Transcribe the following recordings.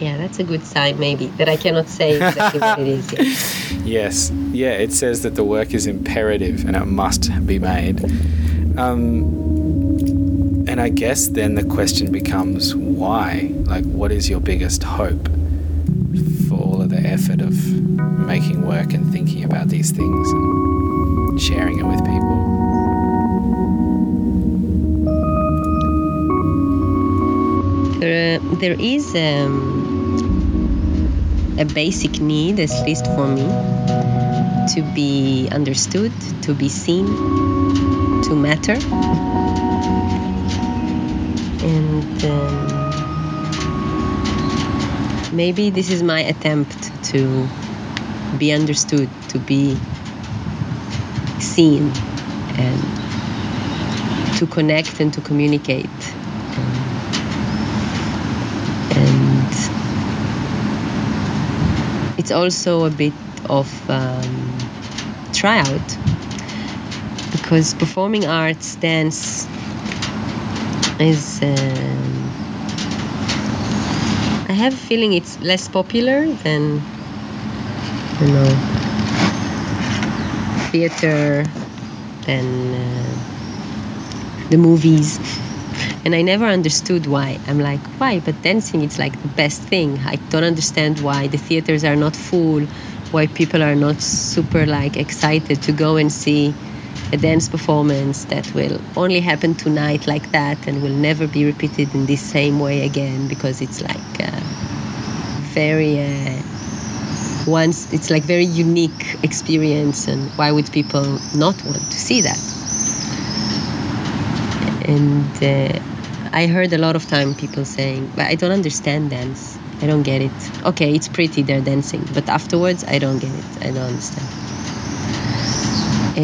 Yeah, that's a good sign, maybe, that I cannot say exactly what it is yet. Yes. Yeah, it says that the work is imperative and it must be made. Um, and I guess then the question becomes why? Like, what is your biggest hope for all of the effort of making work and thinking about these things and sharing it with people? There, uh, there is um, a basic need, at least for me, to be understood, to be seen, to matter. And um, maybe this is my attempt to be understood, to be seen, and to connect and to communicate. And it's also a bit of um, tryout because performing arts, dance is. Um, I have a feeling it's less popular than you know theater than uh, the movies and I never understood why. I'm like, why? But dancing, it's like the best thing. I don't understand why the theaters are not full, why people are not super like excited to go and see a dance performance that will only happen tonight like that and will never be repeated in this same way again because it's like uh, very uh, once it's like very unique experience and why would people not want to see that and uh, I heard a lot of time people saying, "But I don't understand dance. I don't get it. Okay, it's pretty they're dancing, but afterwards I don't get it. I don't understand."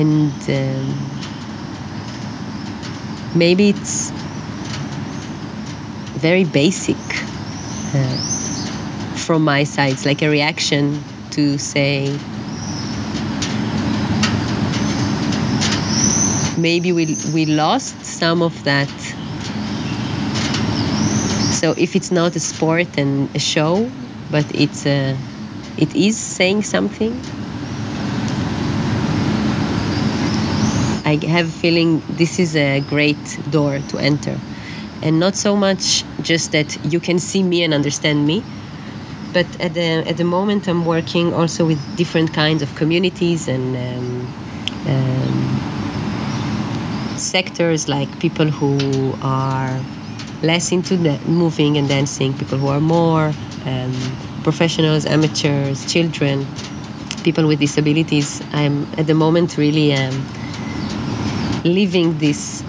And um, maybe it's very basic uh, from my side. It's like a reaction to say maybe we we lost some of that. So if it's not a sport and a show but it's a it is saying something i have a feeling this is a great door to enter. And not so much just that you can see me and understand me but at the at the moment i'm working also with different kinds of communities and um, um, sectors like people who are less into the moving and dancing, people who are more um, professionals, amateurs, children, people with disabilities. I'm at the moment really um, living this,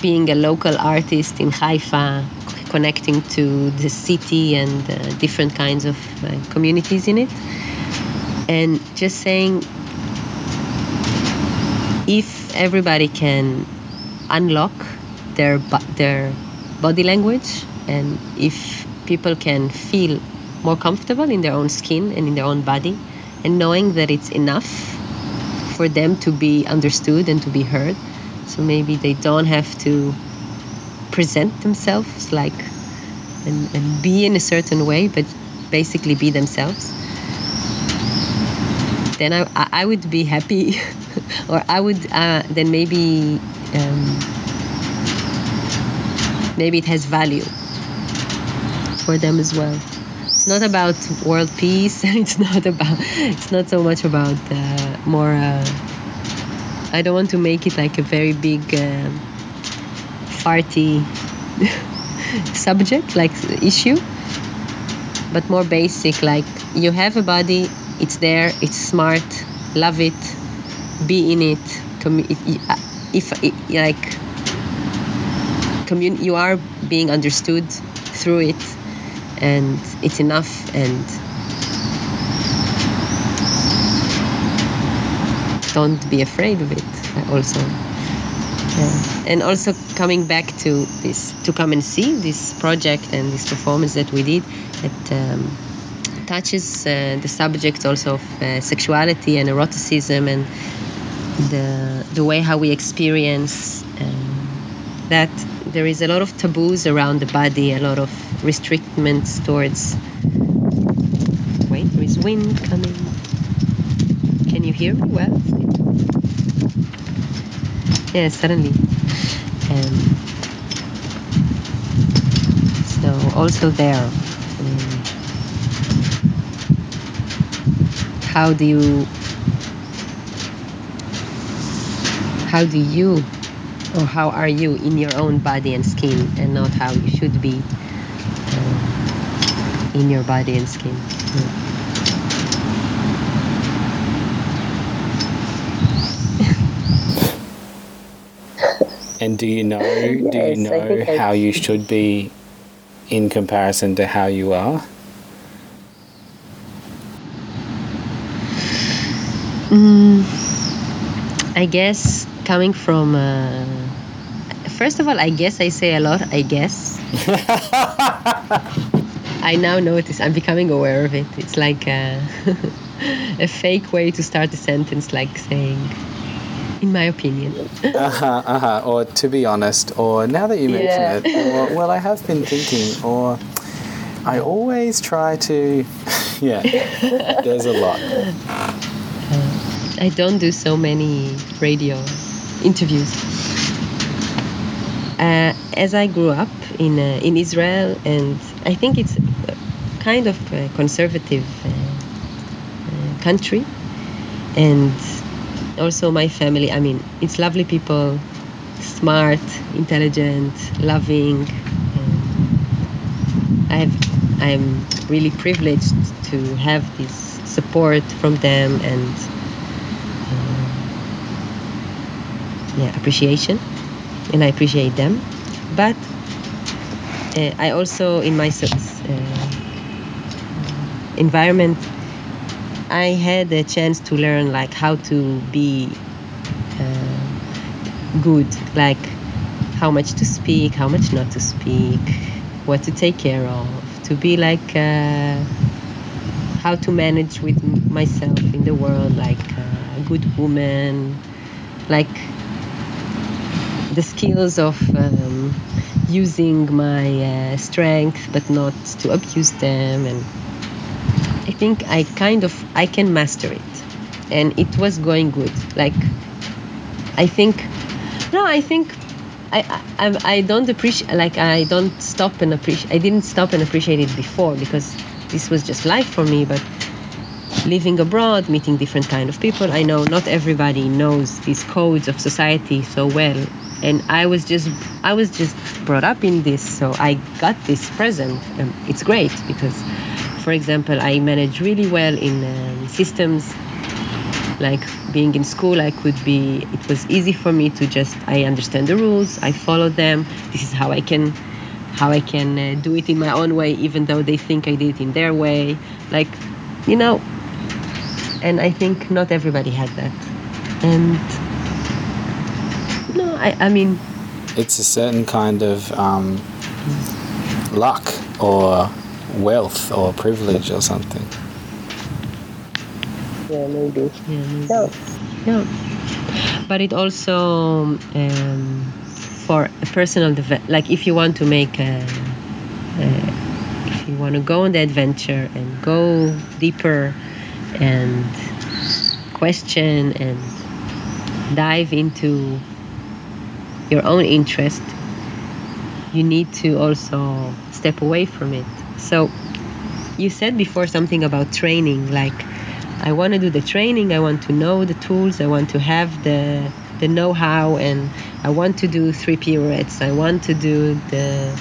being a local artist in Haifa, connecting to the city and uh, different kinds of uh, communities in it, and just saying if everybody can unlock their their body language and if people can feel more comfortable in their own skin and in their own body and knowing that it's enough for them to be understood and to be heard so maybe they don't have to present themselves like and, and be in a certain way but basically be themselves then I, I would be happy or I would uh, then maybe um, maybe it has value for them as well. It's not about world peace. And it's not about. It's not so much about uh, more. Uh, I don't want to make it like a very big uh, farty subject, like issue, but more basic. Like you have a body. It's there. It's smart. Love it. Be in it. If it, like commun- you are being understood through it and it's enough and don't be afraid of it also yeah. and also coming back to this to come and see this project and this performance that we did it um, touches uh, the subject also of uh, sexuality and eroticism and the the way how we experience that there is a lot of taboos around the body, a lot of restrictions towards. Wait, there is wind coming. Can you hear me well? Yeah, suddenly. Um, so also there. Um, how do you how do you or how are you in your own body and skin and not how you should be uh, in your body and skin? And do you know do you know think I- how you should be in comparison to how you are? Mm, I guess coming from. Uh, first of all, I guess I say a lot. I guess. I now notice. I'm becoming aware of it. It's like a, a fake way to start a sentence, like saying, "In my opinion." uh-huh, uh-huh. Or to be honest, or now that you mention Yeah. it, or well, I have been thinking, or I always try to. yeah, there's a lot. I don't do so many radio interviews. Uh, as I grew up in uh, in Israel, and I think it's kind of a conservative uh, uh, country, and also my family. I mean, it's lovely people, smart, intelligent, loving. I have, I'm really privileged to have this support from them and yeah, appreciation, and I appreciate them. But uh, I also, in my uh, environment, I had a chance to learn like how to be uh, good, like how much to speak, how much not to speak, what to take care of, to be like uh, how to manage with myself in the world, like uh, a good woman, like the skills of um, using my uh, strength but not to abuse them and i think i kind of i can master it. And it was going good. Like i think no i think I, I, I don't appreciate like I don't stop and appreciate I didn't stop and appreciate it before because this was just life for me but living abroad meeting different kind of people. I know not everybody knows these codes of society so well. And I was just I was just brought up in this so I got this present. And it's great because for example I manage really well in um, systems like being in school i could be it was easy for me to just i understand the rules i follow them. This is how i can how i can uh, do it in my own way even though they think i did it in their way. Like you know and i think not everybody had that and no i i mean It's a certain kind of um, luck or wealth or privilege or something. Yeah, maybe. Yeah, maybe. Yeah. But it also um, for a personal develop, like if you want to make a, a, if you want to go on the adventure and go deeper and question and dive into your own interest, you need to also step away from it. So you said before something about training, like I want to do the training, I want to know the tools, I want to have the the know-how, and I want to do three pirouettes. I want to do the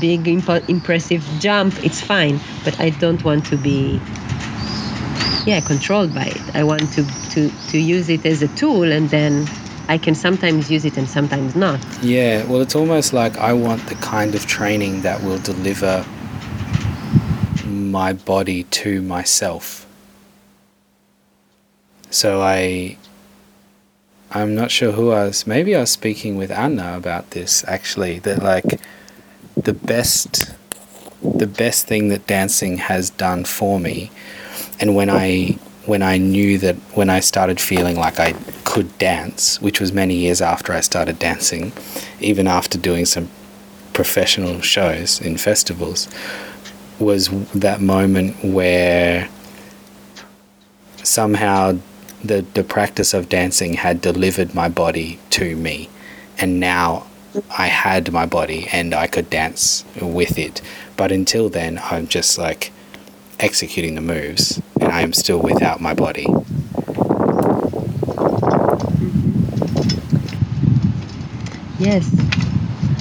big impressive jump. It's fine, but I don't want to be yeah controlled by it. I want to to to use it as a tool, and then I can sometimes use it and sometimes not. Yeah, well, it's almost like I want the kind of training that will deliver my body to myself. So I I'm not sure who I was maybe I was speaking with Anna about this actually that like the best the best thing that dancing has done for me and when I when I knew that when I started feeling like I could dance, which was many years after I started dancing, even after doing some professional shows in festivals was that moment where somehow the the practice of dancing had delivered my body to me. And now I had my body and I could dance with it. But until then I'm just like executing the moves and I am still without my body. Yes.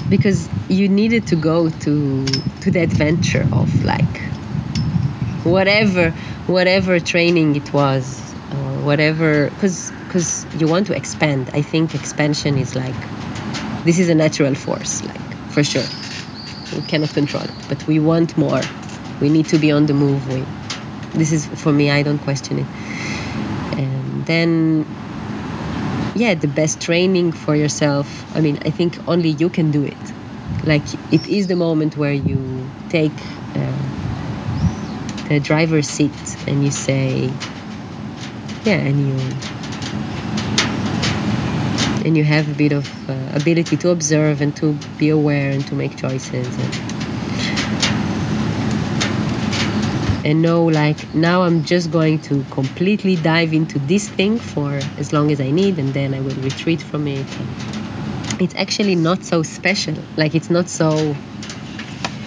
Because you needed to go to to the adventure of like whatever whatever training it was or whatever because because you want to expand. I think expansion is like this is a natural force like for sure. We cannot control it but we want more we need to be on the move. We this is for me i don't question it. And then yeah the best training for yourself. I mean i think only you can do it. Like it is the moment where you take uh, the driver's seat and you say yeah and you and you have a bit of uh, ability to observe and to be aware and to make choices and, and know like now i'm just going to completely dive into this thing for as long as i need and then i will retreat from it. It's actually not so special. Like it's not so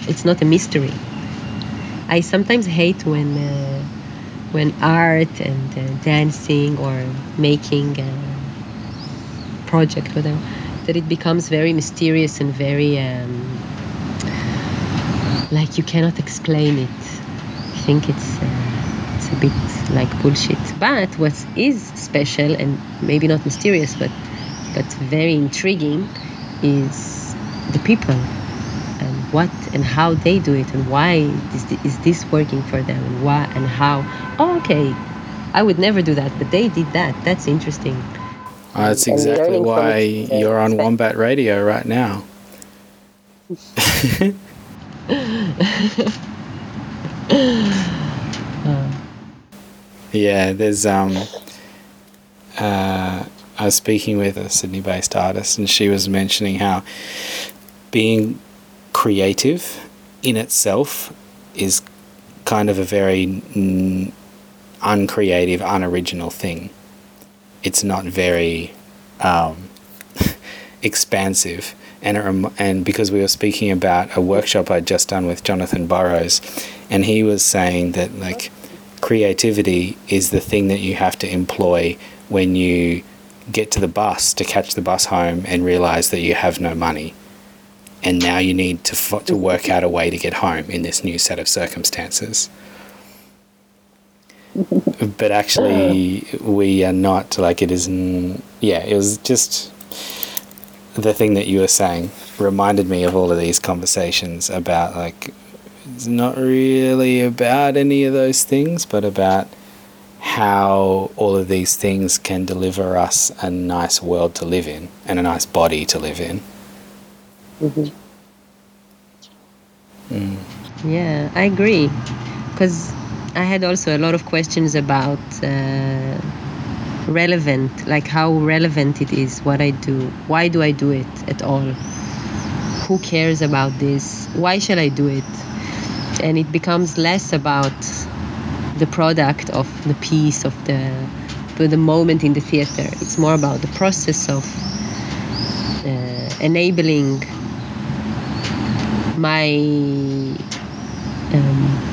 it's not a mystery. I sometimes hate when uh, when art and uh, dancing or making a project whatever that it becomes very mysterious and very um, like you cannot explain it think it's uh, it's a bit like bullshit. But what is special and maybe not mysterious but but very intriguing is the people and what and how they do it and why is, is this working for them and why and how. Oh okay. I would never do that but they did that. That's interesting. Uh, that's exactly why it, you're on wombat radio right now yeah there's um uh I was speaking with a Sydney based artist, and she was mentioning how being creative in itself is kind of a very uncreative, unoriginal thing. It's not very um, expansive. And, um, and because we were speaking about a workshop I'd just done with Jonathan Burrows, and he was saying that like creativity is the thing that you have to employ when you get to the bus to catch the bus home and realize that you have no money. And now you need to f- to work out a way to get home in this new set of circumstances. But actually we are not like it is yeah it was just the thing that you were saying reminded me of all of these conversations about like it's not really about any of those things but about how all of these things can deliver us a nice world to live in and a nice body to live in. Mm-hmm. Mm. Yeah, I agree. Because I had also a lot of questions about uh, relevant, like how relevant it is, what I do, why do I do it at all, who cares about this, why shall I do it? And it becomes less about the product of the piece of the the moment in the theater. It's more about the process of uh, enabling my um,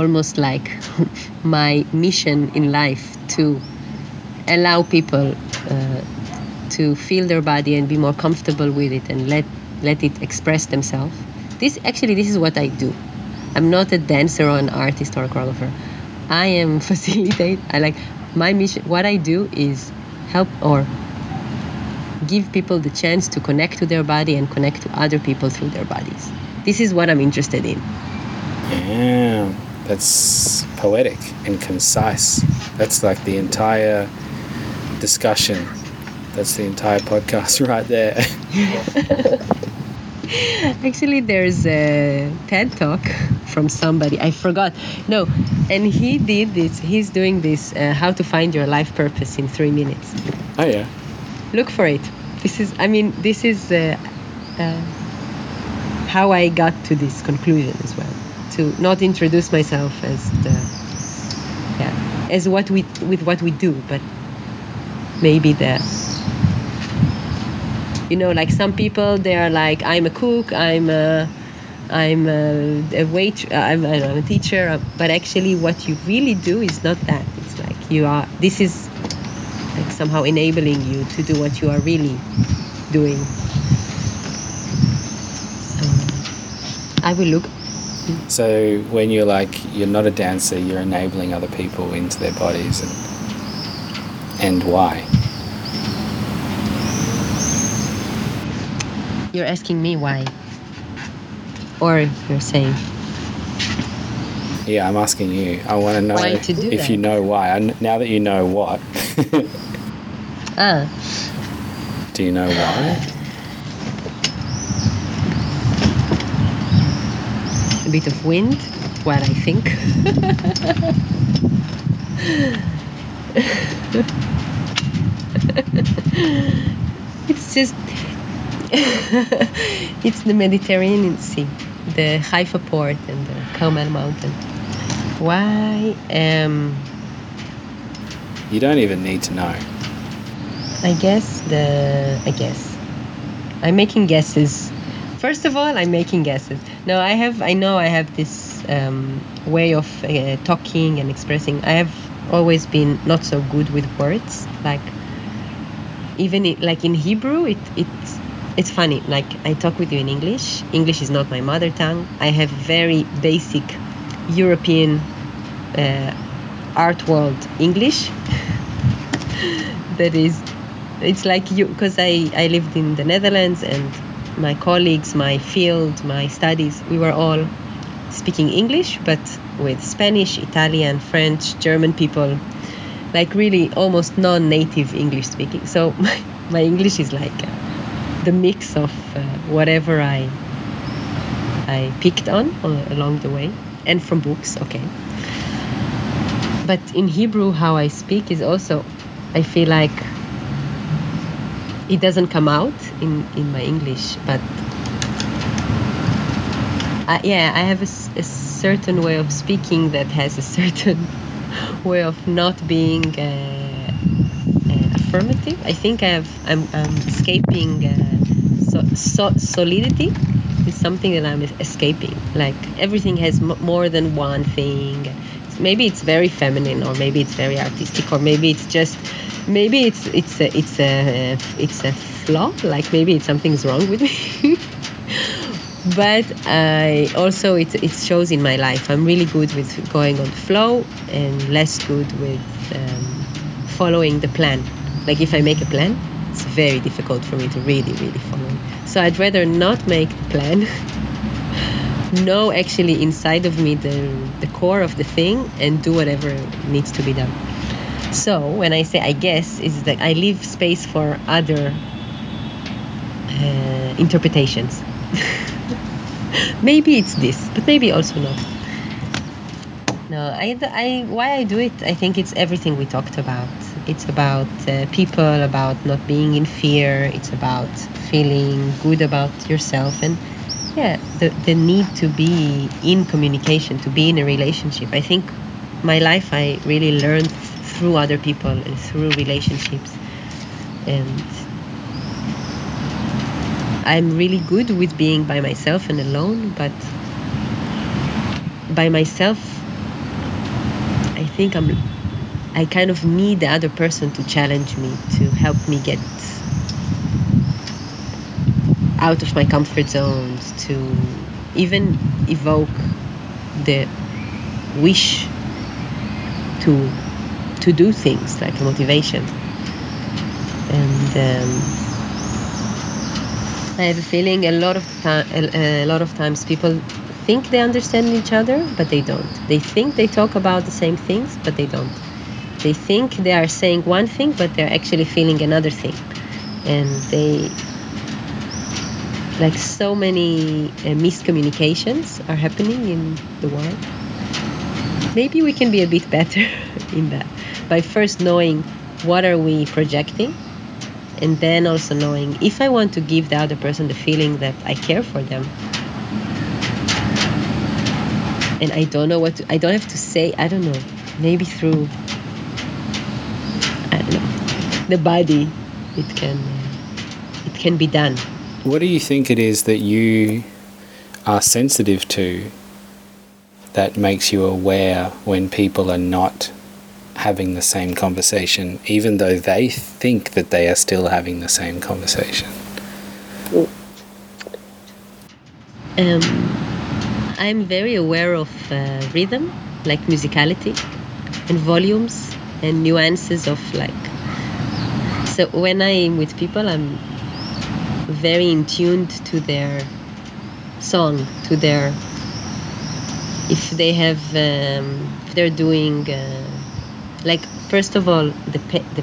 almost like my mission in life to allow people uh, to feel their body and be more comfortable with it and let let it express themselves. This actually this is what I do. I'm not a dancer or an artist or a choreographer. I am facilitate. I like my mission. What I do is help or give people the chance to connect to their body and connect to other people through their bodies. This is what I'm interested in. Yeah, that's poetic and concise. That's like the entire discussion. That's the entire podcast right there. Actually, there's a TED talk from somebody. I forgot. No, and he did this. He's doing this. Uh, how to find your life purpose in three minutes. Oh yeah. Look for it. this is. I mean, this is uh, uh, how I got to this conclusion as well. To not introduce myself as the yeah as what we with what we do, but maybe the you know like some people they are like I'm a cook, I'm a I'm a, a wait, I'm, I'm a teacher, but actually what you really do is not that. It's like you are. This is like somehow enabling you to do what you are really doing. I will look. So when you're like you're not a dancer, you're enabling other people into their bodies, and and why? You're asking me why, or you're saying Yeah, I'm asking you. I want to know Why to do if that? you know why. I Now that you know what, ah. do you know why? A bit of wind, what I think. it's just it's the Mediterranean Sea, the Haifa port and the Carmel Mountain. Why? Um, You don't even need to know. I guess the I guess I'm making guesses. First of all, I'm making guesses. No, I have. I know I have this um, way of uh, talking and expressing. I have always been not so good with words. Like even it, like in Hebrew, it it's it's funny. Like I talk with you in English. English is not my mother tongue. I have very basic European uh, art world English. that is it's like you because I, I lived in the netherlands and my colleagues my field my studies we were all speaking english but with spanish italian french german people like really almost non-native english speaking. So my, my english is like uh, the mix of uh, whatever i i picked on along the way and from books okay. But in hebrew how i speak is also i feel like it doesn't come out in, in my English, but I, yeah, I have a certain way of speaking that has a certain way of not being uh, uh, affirmative. I think I have I'm, I'm escaping uh, so, so, solidity. Is something that I'm escaping. Like everything has more than one thing. Maybe it's very feminine, or maybe it's very artistic, or maybe it's just maybe it's it's a it's a it's a flaw like maybe it's something's wrong with me. But i also it, it shows in my life. I'm really good with going on the flow and less good with um, following the plan. Like if i make a plan it's very difficult for me to really really follow so i'd rather not make the plan know actually inside of me the the core of the thing and do whatever needs to be done so when I say I guess, is that I leave space for other uh, interpretations. maybe it's this, but maybe also not. No, I, I, why I do it, I think it's everything we talked about. It's about uh, people, about not being in fear. It's about feeling good about yourself, and yeah, the the need to be in communication, to be in a relationship. I think my life, I really learned through other people and through relationships. And i'm really good with being by myself and alone but by myself i think i'm i kind of need the other person to challenge me to help me get out of my comfort zones to even evoke the wish to to do things like motivation. And um, I have a feeling a lot of time a, a lot of times people think they understand each other but they don't. They think they talk about the same things but they don't. They think they are saying one thing but they're actually feeling another thing. And they like so many uh, miscommunications are happening in the world maybe we can be a bit better in that by first knowing what are we projecting and then also knowing if I want to give the other person the feeling that I care for them. And I don't know what to, I don't have to say. I don't know. Maybe through I don't know the body, it can it can be done. What do you think it is that you are sensitive to that makes you aware when people are not having the same conversation, even though they think that they are still having the same conversation? Um, I'm very aware of uh, rhythm, like musicality, and volumes and nuances of like. So when I'm with people, I'm very in tuned to their song, to their. If they have, um, if they're doing, uh, like first of all, the, the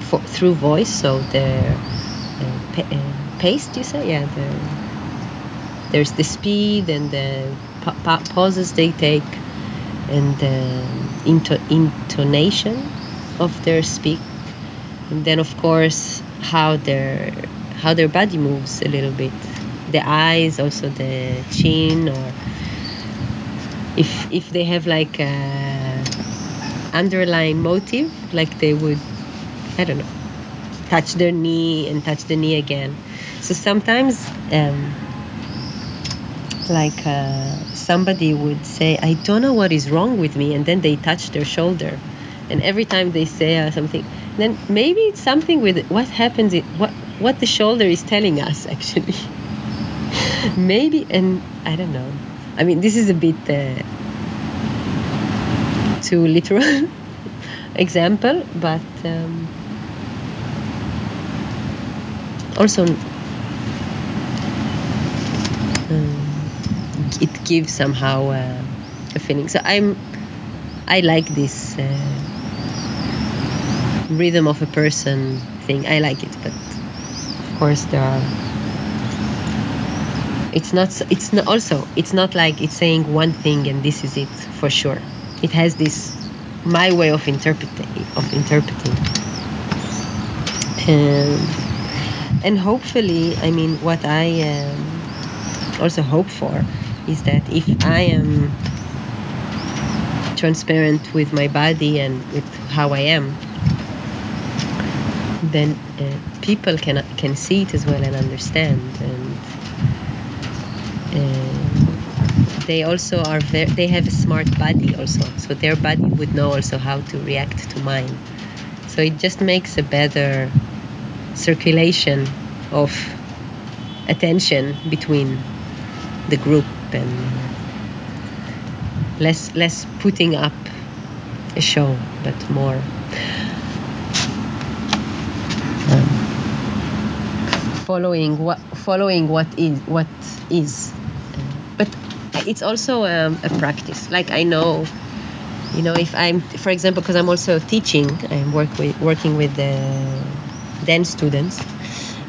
for, through voice, so their uh, pa- uh, pace. You say? Yeah, the, there's the speed and the pa- pa- pauses they take, and the into- intonation of their speak, and then of course how their how their body moves a little bit the eyes also the chin or if if they have like a underlying motive like they would i don't know touch their knee and touch the knee again. So sometimes um, like uh, somebody would say i don't know what is wrong with me and then they touch their shoulder. And every time they say uh, something then maybe it's something with what happens what what the shoulder is telling us actually. Maybe and i don't know i mean this is a bit uh, too literal example but um, also um, it gives somehow uh, a feeling. So i'm i like this uh, rhythm of a person thing. I like it but of course there are it's not it's not also it's not like it's saying one thing and this is it for sure. It has this my way of interpreting of interpreting. Um, and hopefully i mean what i um, also hope for is that if i am transparent with my body and with how i am then uh, people can can see it as well and understand and they also are very they have a smart body also so their body would know also how to react to mine. So it just makes a better circulation of attention between the group and less less putting up a show but more. Um, following what following what is what is it's also um, a practice. Like i know you know if i'm for example because i'm also teaching i'm work with, working with the dance students.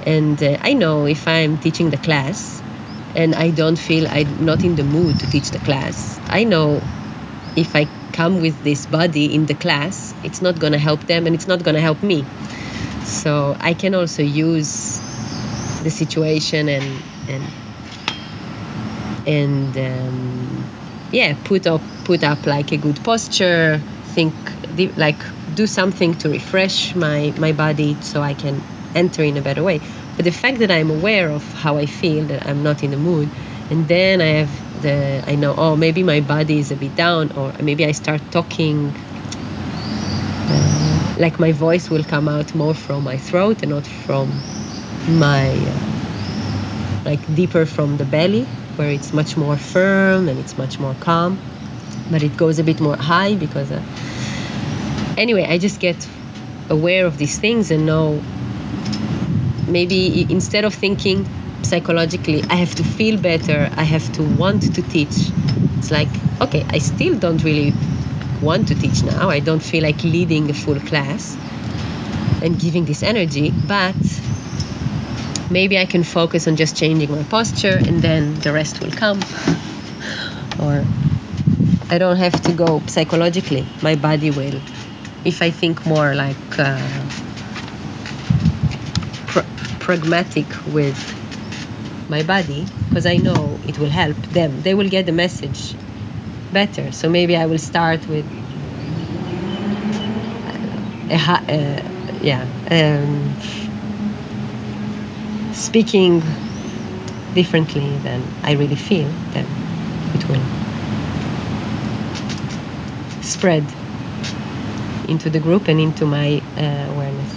And uh, i know if i'm teaching the class and i don't feel i'm not in the mood to teach the class i know if i come with this body in the class it's not going to help them and it's not going to help me. So i can also use the situation and and and um, yeah put up put up like a good posture think like do something to refresh my my body so i can enter in a better way. But the fact that i'm aware of how i feel that i'm not in the mood and then i have the i know oh maybe my body is a bit down or maybe i start talking uh, like my voice will come out more from my throat and not from my uh, like deeper from the belly where it's much more firm and it's much more calm but it goes a bit more high because uh, anyway i just get aware of these things and know maybe instead of thinking psychologically i have to feel better i have to want to teach. It's like okay i still don't really want to teach now. I don't feel like leading a full class and giving this energy but maybe I can focus on just changing my posture and then the rest will come. or I don't have to go psychologically, my body will. If I think more like uh, pragmatic with my body because I know it will help them. They will get the message better. So maybe I will start with a, uh, yeah um, speaking differently than I really feel. Then it will spread into the group and into my uh, awareness.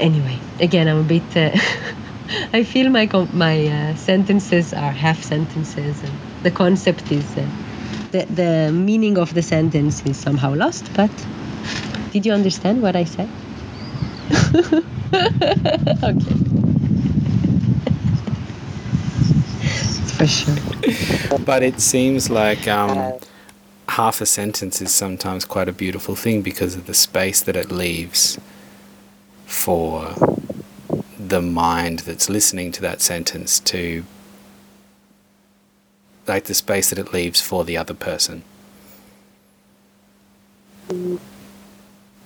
Anyway, again, I'm a bit. Uh, I feel my my uh, sentences are half sentences, and the concept is uh, the the meaning of the sentence is somehow lost. But did you understand what I said? okay. For sure. But it seems like um, half a sentence is sometimes quite a beautiful thing because of the space that it leaves for the mind that's listening to that sentence to like the space that it leaves for the other person.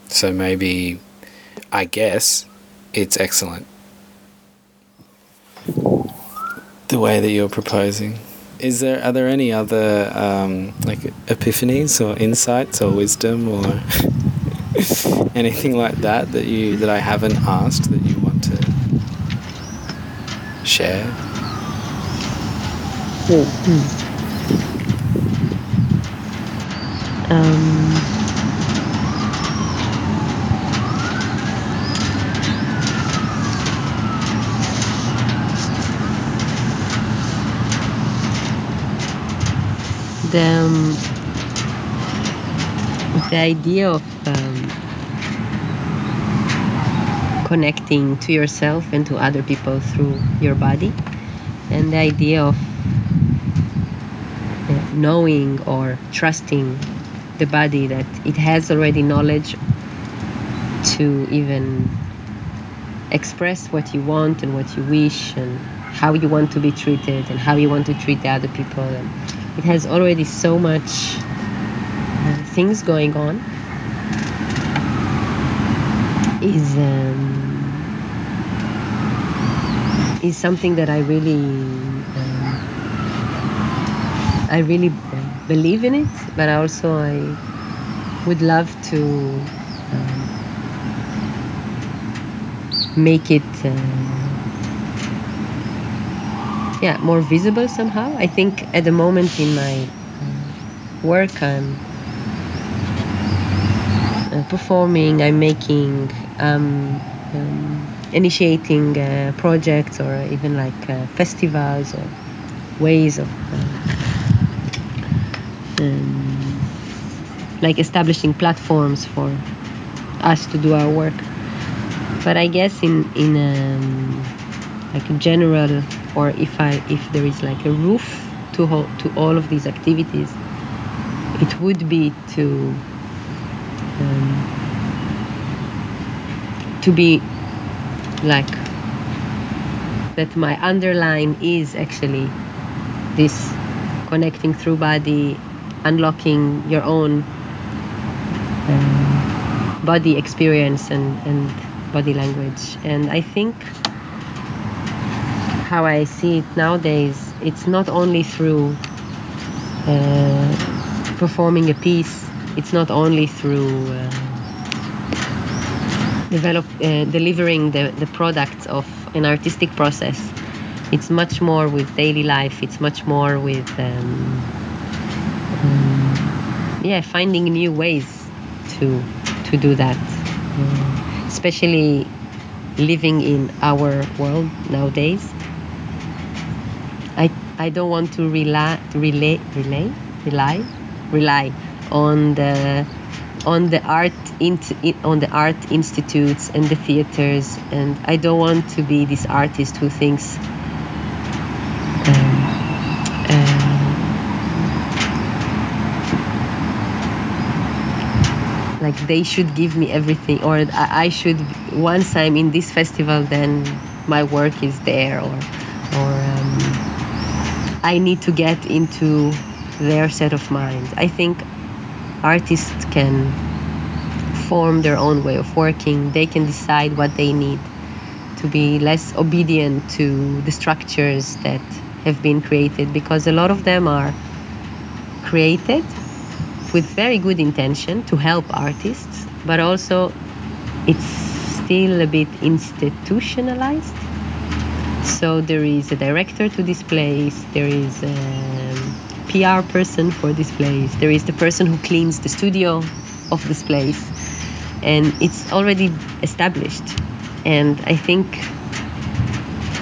So maybe I guess it's excellent. The way that you're proposing. Is there are there any other um, like epiphanies or insights or wisdom or anything like that that you that I haven't asked that you want to share? Mm. Um, um, the idea of um, connecting to yourself and to other people through your body and the idea of uh, knowing or trusting the body that it has already knowledge to even express what you want and what you wish and how you want to be treated and how you want to treat the other people and it has already so much uh, things going on is um, is something that I really um, I really believe in it, but also I would love to um, make it uh, yeah more visible somehow. I think at the moment in my work I'm uh, performing, I'm making. Um, um, initiating uh, projects or even like uh, festivals or ways of uh, um, like establishing platforms for us to do our work but i guess in in um, like a general or if i if there is like a roof to ho- to all of these activities it would be to um, to be like that my underline is actually this connecting through body unlocking your own um, body experience and, and body language. And i think how i see it nowadays it's not only through uh, performing a piece it's not only through uh, develop uh, delivering the, the products of an artistic process. It's much more with daily life it's much more with um, um, yeah finding new ways to to do that. Especially living in our world nowadays i i don't want to rely relay relay rely rely on the on the art on the art institutes and the theaters and i don't want to be this artist who thinks um, uh, like they should give me everything or i should once i'm in this festival then my work is there or or um, i need to get into their set of mind i think artists can form their own way of working they can decide what they need to be less obedient to the structures that have been created because a lot of them are created with very good intention to help artists, but also it's still a bit institutionalized. So there is a director to this place, there is a PR person for this place, there is the person who cleans the studio of this place, and it's already established. And I think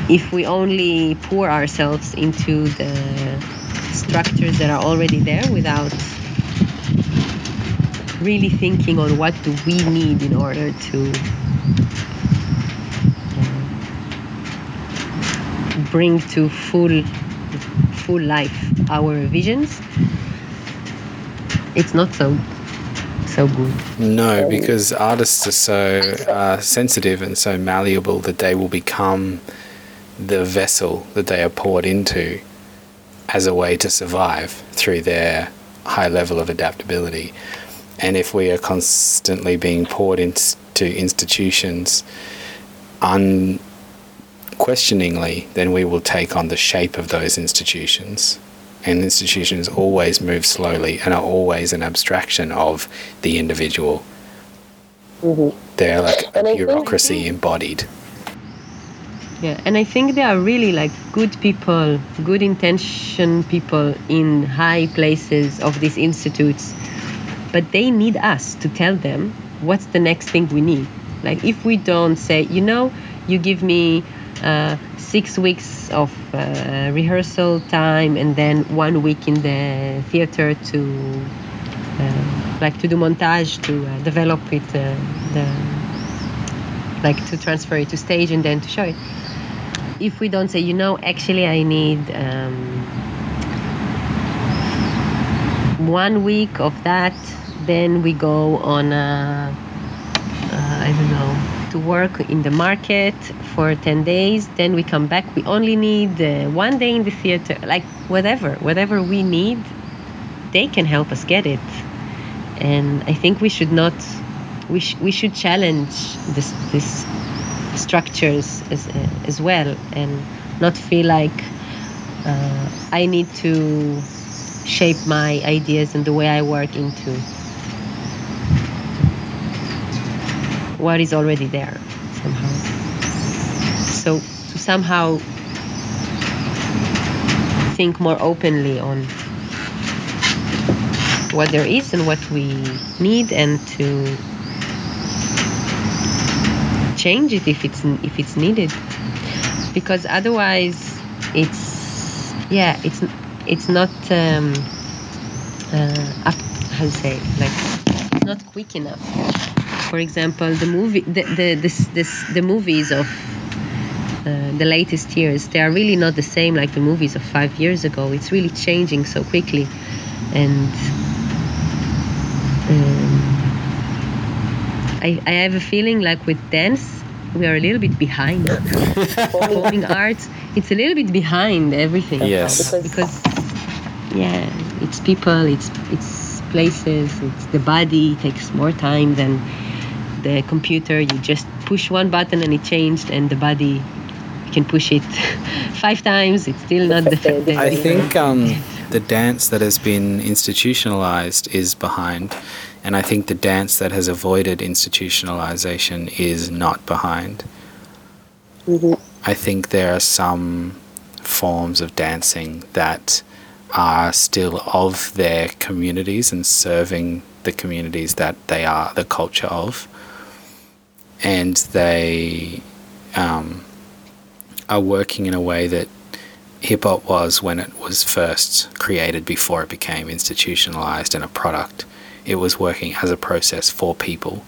if we only pour ourselves into the structures that are already there without really thinking on what do we need in order to bring to full full life our visions it's not so so good no because artists are so uh, sensitive and so malleable that they will become the vessel that they are poured into as a way to survive through their high level of adaptability. And if we are constantly being poured into institutions unquestioningly, then we will take on the shape of those institutions. And institutions always move slowly and are always an abstraction of the individual. Mm-hmm. They're like a bureaucracy embodied. Yeah, and I think there are really like good people, good intention people in high places of these institutes, but they need us to tell them what's the next thing we need. Like if we don't say, you know, you give me uh, six weeks of uh, rehearsal time and then one week in the theater to uh, like to do montage to uh, develop it, uh, the like to transfer it to stage and then to show it. If we don't say, you know, actually I need um, one week of that, then we go on, I don't know, to work in the market for 10 days, then we come back. We only need uh, one day in the theater, like whatever, whatever we need, they can help us get it. And I think we should not, we, sh- we should challenge this, this structures as, uh, as well and not feel like uh, I need to shape my ideas and the way I work into what is already there somehow. So to somehow think more openly on what there is and what we need and to change it if it's if it's needed because otherwise it's yeah it's it's not um, uh, up how to say like not quick enough for example the movie the the this, this the movies of uh, the latest years they are really not the same like the movies of five years ago it's really changing so quickly and um, I, I have a feeling like with dance we are a little bit behind. Performing arts, it's a little bit behind everything. Yes. Because, because, yeah, it's people, it's it's places, it's the body. It takes more time than the computer. You just push one button and it changed, and the body can push it five times. It's still not the. the I think um, the dance that has been institutionalized is behind and I think the dance that has avoided institutionalization is not behind. Mm-hmm. I think there are some forms of dancing that are still of their communities and serving the communities that they are the culture of. And they um, are working in a way that hip hop was when it was first created before it became institutionalized and a product it was working as a process for people.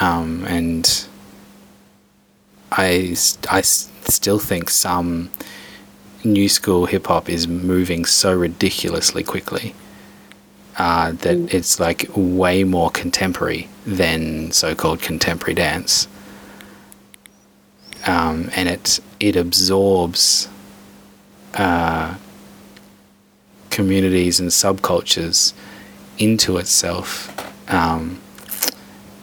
Um, and I, I still think some new school hip hop is moving so ridiculously quickly uh, that mm. it's like way more contemporary than so called contemporary dance. Um, and it, it absorbs uh, communities and subcultures into itself um,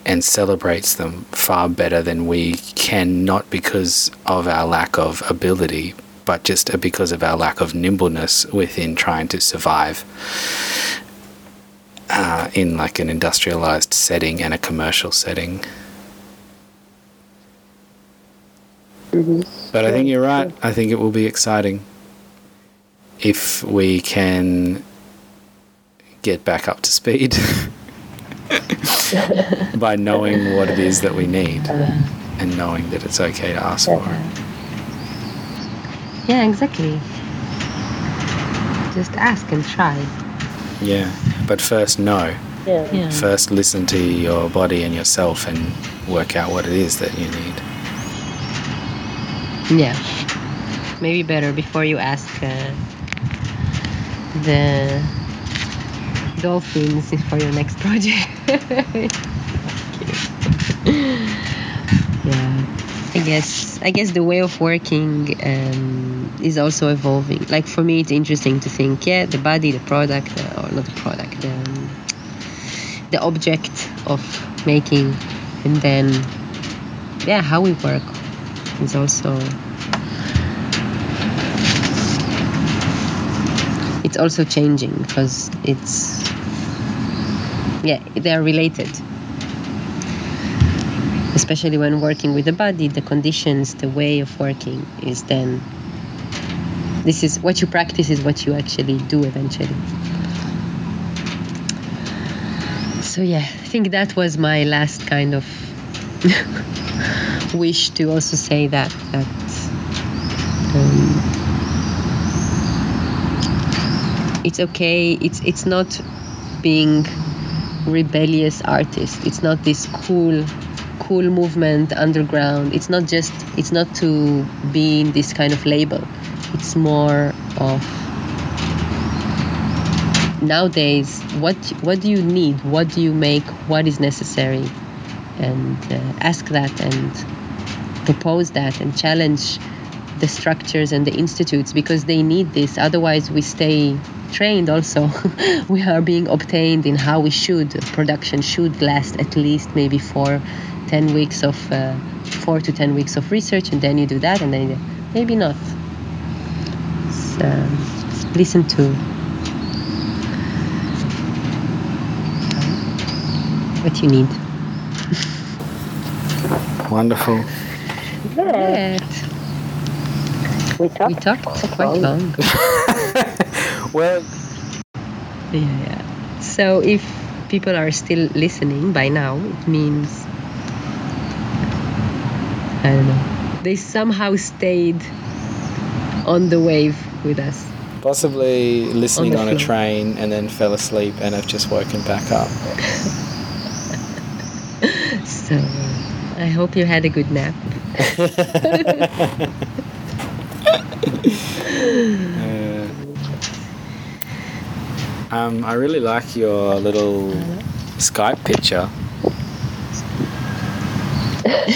and celebrates them far better than we can, not because of our lack of ability, but just because of our lack of nimbleness within trying to survive uh, in like an industrialized setting and a commercial setting. Mm-hmm. But I think you're right. I think it will be exciting if we can get back up to speed by knowing what it is that we need uh-huh. and knowing that it's okay to ask for it. Uh-huh. Yeah, exactly. Just ask and try. Yeah, but first know. Yeah. Yeah. First listen to your body and yourself and work out what it is that you need. Yeah. Maybe better before you ask uh, the dolphins for your next project. guess I guess the way of working um, is also evolving. Like for me, it's interesting to think, yeah, the body, the product, uh, or not the product, the, um, the object of making, and then yeah, how we work is also it's also changing because it's yeah they are related especially when working with the body the conditions the way of working is then this is what you practice is what you actually do eventually. So yeah i think that was my last kind of wish to also say that that um, it's okay it's it's not being rebellious artist. It's not this cool cool movement underground. It's not just it's not to be in this kind of label. It's more of nowadays what what do you need? What do you make? What is necessary? And uh, ask that and propose that and challenge the structures and the institutes because they need this. Otherwise we stay trained also. We are being obtained in how we should production should last at least maybe for 10 weeks of uh, 4 to 10 weeks of research and then you do that and then you, maybe not so, listen to what you need Wonderful. Yeah. Right. We talked. we talked quite long Well, Yeah, yeah. So if people are still listening by now, it means I don't know. They somehow stayed on the wave with us. possibly listening On on, a train and then fell asleep and have just woken back up. So I hope you had a good nap. Uh, um, I really like your little Skype picture.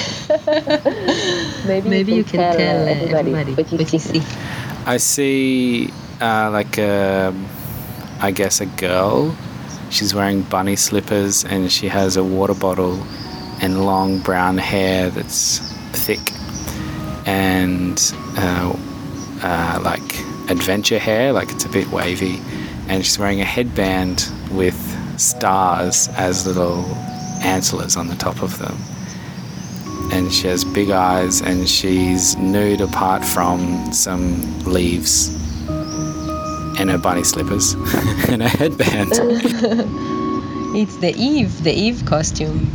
Maybe, Maybe you can tell, uh, uh, everybody, everybody what you what you see. see. I see, uh, like a, I guess a girl. She's wearing bunny slippers and she has a water bottle and long brown hair that's thick and uh, uh, like adventure hair, like it's a bit wavy. And she's wearing a headband with stars as little antlers on the top of them. And she has big eyes and she's nude apart from some leaves and her bunny slippers and a headband. It's the Eve, the Eve costume.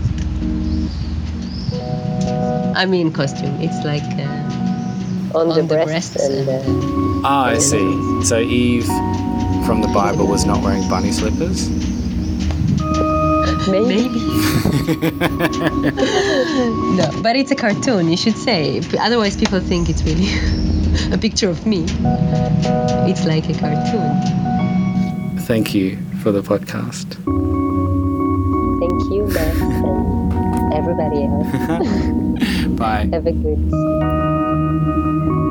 I mean costume. It's like uh, on, on the, the breasts, breasts and uh, Ah, I see. So Eve from the Bible was not wearing bunny slippers? Maybe. maybe. no, but it's a cartoon. You should say. Otherwise, people think it's really a picture of me. It's like a cartoon. Thank you for the podcast. Thank you, Max, and everybody else. Bye. Have a good,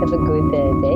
have a good uh, day. Bye.